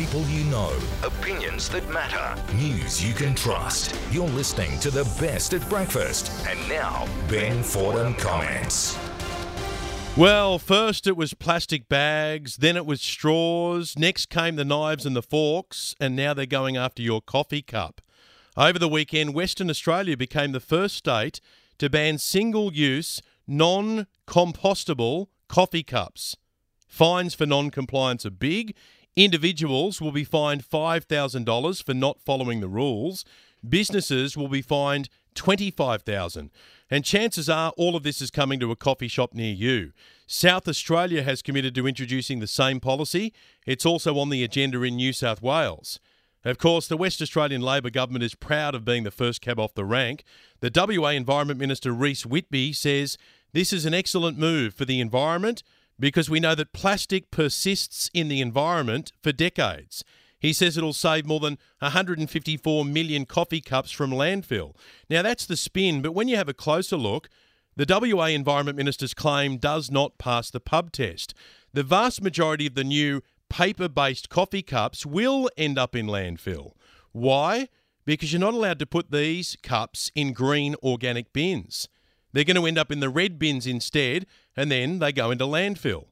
People you know, Opinions that matter. news you can trust. You're listening to the best at breakfast. And now, Ben Fordham comments. Well, first it was plastic bags, then it was straws, next came the knives and the forks, and now they're going after your coffee cup. Over the weekend, Western Australia became the first state to ban single use, non compostable coffee cups. Fines for non compliance are big. Individuals will be fined $5,000 for not following the rules. Businesses will be fined $25,000, And chances are all of this is coming to a coffee shop near you. South Australia has committed to introducing the same policy. It's also on the agenda in New South Wales. Of course, the West Australian Labor government is proud of being the first cab off the rank. The WA Environment Minister Reece Whitby says this is an excellent move for the environment because we know that plastic persists in the environment for decades. He says it'll save more than 154 million coffee cups from landfill. Now, that's the spin, but when you have a closer look, the WA Environment Minister's claim does not pass the pub test. The vast majority of the new paper based coffee cups will end up in landfill. Why? Because you're not allowed to put these cups in green organic bins. They're going to end up in the red bins instead, and then they go into landfill.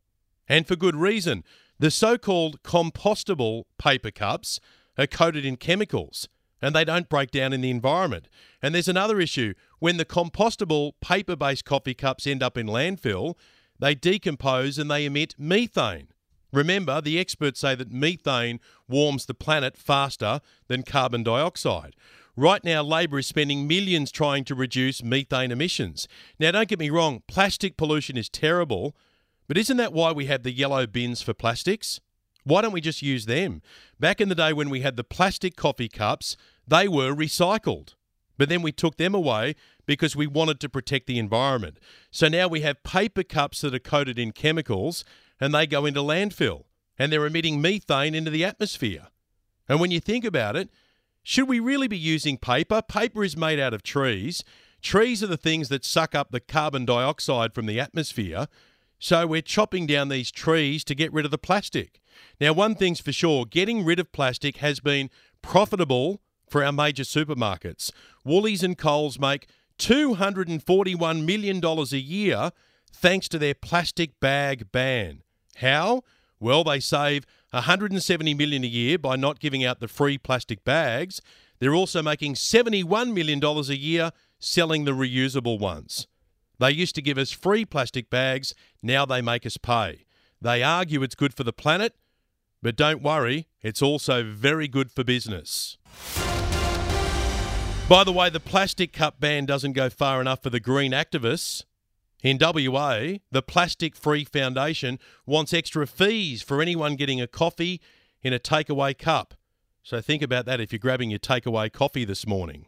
And for good reason. The so called compostable paper cups are coated in chemicals and they don't break down in the environment. And there's another issue. When the compostable paper based coffee cups end up in landfill, they decompose and they emit methane. Remember, the experts say that methane warms the planet faster than carbon dioxide. Right now, Labor is spending millions trying to reduce methane emissions. Now, don't get me wrong, plastic pollution is terrible, but isn't that why we have the yellow bins for plastics? Why don't we just use them? Back in the day when we had the plastic coffee cups, they were recycled. But then we took them away because we wanted to protect the environment. So now we have paper cups that are coated in chemicals and they go into landfill and they're emitting methane into the atmosphere. And when you think about it, should we really be using paper? Paper is made out of trees. Trees are the things that suck up the carbon dioxide from the atmosphere. So we're chopping down these trees to get rid of the plastic. Now, one thing's for sure getting rid of plastic has been profitable for our major supermarkets. Woolies and Coles make $241 million a year thanks to their plastic bag ban. How? Well, they save 170 million a year by not giving out the free plastic bags. They're also making 71 million dollars a year selling the reusable ones. They used to give us free plastic bags, now they make us pay. They argue it's good for the planet, but don't worry, it's also very good for business. By the way, the plastic cup ban doesn't go far enough for the green activists. In WA, the Plastic Free Foundation wants extra fees for anyone getting a coffee in a takeaway cup. So think about that if you're grabbing your takeaway coffee this morning.